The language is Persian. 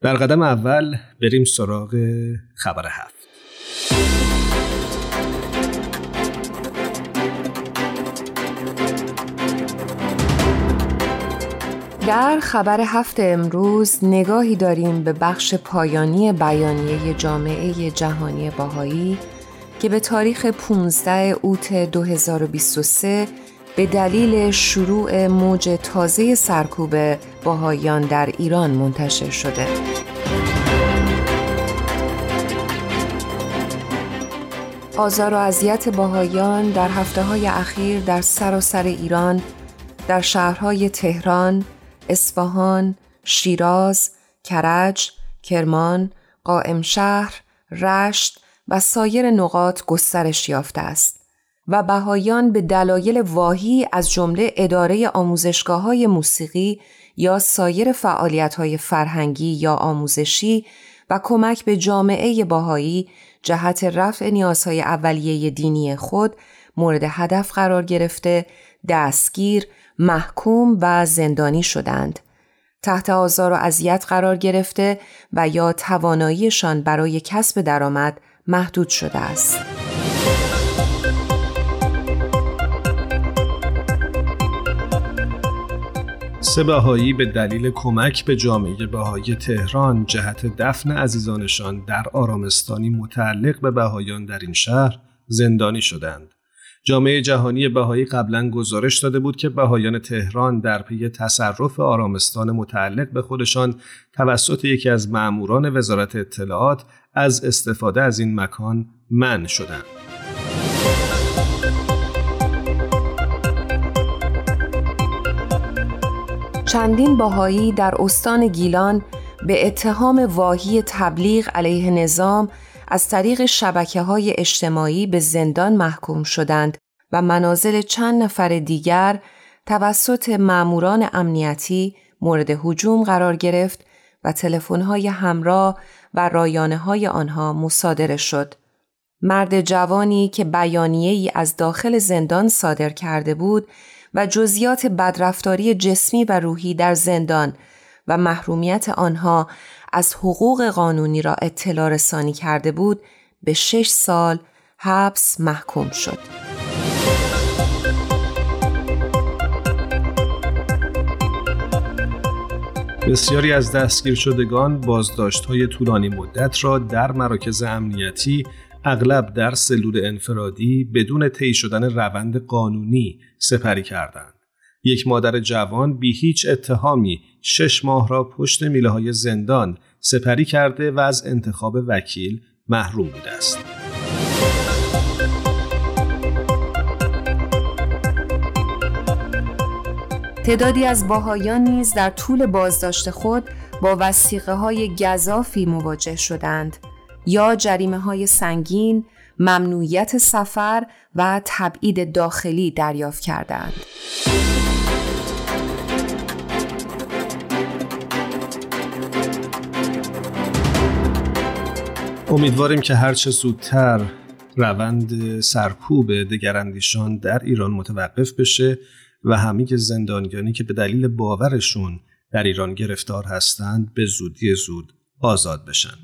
در قدم اول بریم سراغ خبر هفت. در خبر هفته امروز نگاهی داریم به بخش پایانی بیانیه جامعه جهانی باهایی که به تاریخ 15 اوت 2023 به دلیل شروع موج تازه سرکوب باهایان در ایران منتشر شده. آزار و اذیت باهایان در هفته های اخیر در سراسر ایران در شهرهای تهران، اصفهان، شیراز، کرج، کرمان، قائم شهر، رشت و سایر نقاط گسترش یافته است و بهایان به دلایل واهی از جمله اداره آموزشگاه های موسیقی یا سایر فعالیت های فرهنگی یا آموزشی و کمک به جامعه باهایی جهت رفع نیازهای اولیه دینی خود مورد هدف قرار گرفته دستگیر محکوم و زندانی شدند. تحت آزار و اذیت قرار گرفته و یا تواناییشان برای کسب درآمد محدود شده است. سه بهایی به دلیل کمک به جامعه بهایی تهران جهت دفن عزیزانشان در آرامستانی متعلق به بهایان در این شهر زندانی شدند. جامعه جهانی بهایی قبلا گزارش داده بود که بهایان تهران در پی تصرف آرامستان متعلق به خودشان توسط یکی از ماموران وزارت اطلاعات از استفاده از این مکان من شدند. چندین باهایی در استان گیلان به اتهام واهی تبلیغ علیه نظام از طریق شبکه های اجتماعی به زندان محکوم شدند و منازل چند نفر دیگر توسط ماموران امنیتی مورد هجوم قرار گرفت و های همراه و رایانه های آنها مصادره شد. مرد جوانی که بیانیه ای از داخل زندان صادر کرده بود و جزیات بدرفتاری جسمی و روحی در زندان و محرومیت آنها از حقوق قانونی را اطلاع رسانی کرده بود به شش سال حبس محکوم شد. بسیاری از دستگیر شدگان بازداشت های طولانی مدت را در مراکز امنیتی اغلب در سلول انفرادی بدون طی شدن روند قانونی سپری کردند. یک مادر جوان بی هیچ اتهامی شش ماه را پشت میله های زندان سپری کرده و از انتخاب وکیل محروم بوده است. تعدادی از باهایان نیز در طول بازداشت خود با وسیقه های گذافی مواجه شدند یا جریمه های سنگین، ممنوعیت سفر و تبعید داخلی دریافت کردند. امیدواریم که هرچه زودتر روند سرکوب دگراندیشان در ایران متوقف بشه و همه زندانیانی که به دلیل باورشون در ایران گرفتار هستند به زودی زود آزاد بشن.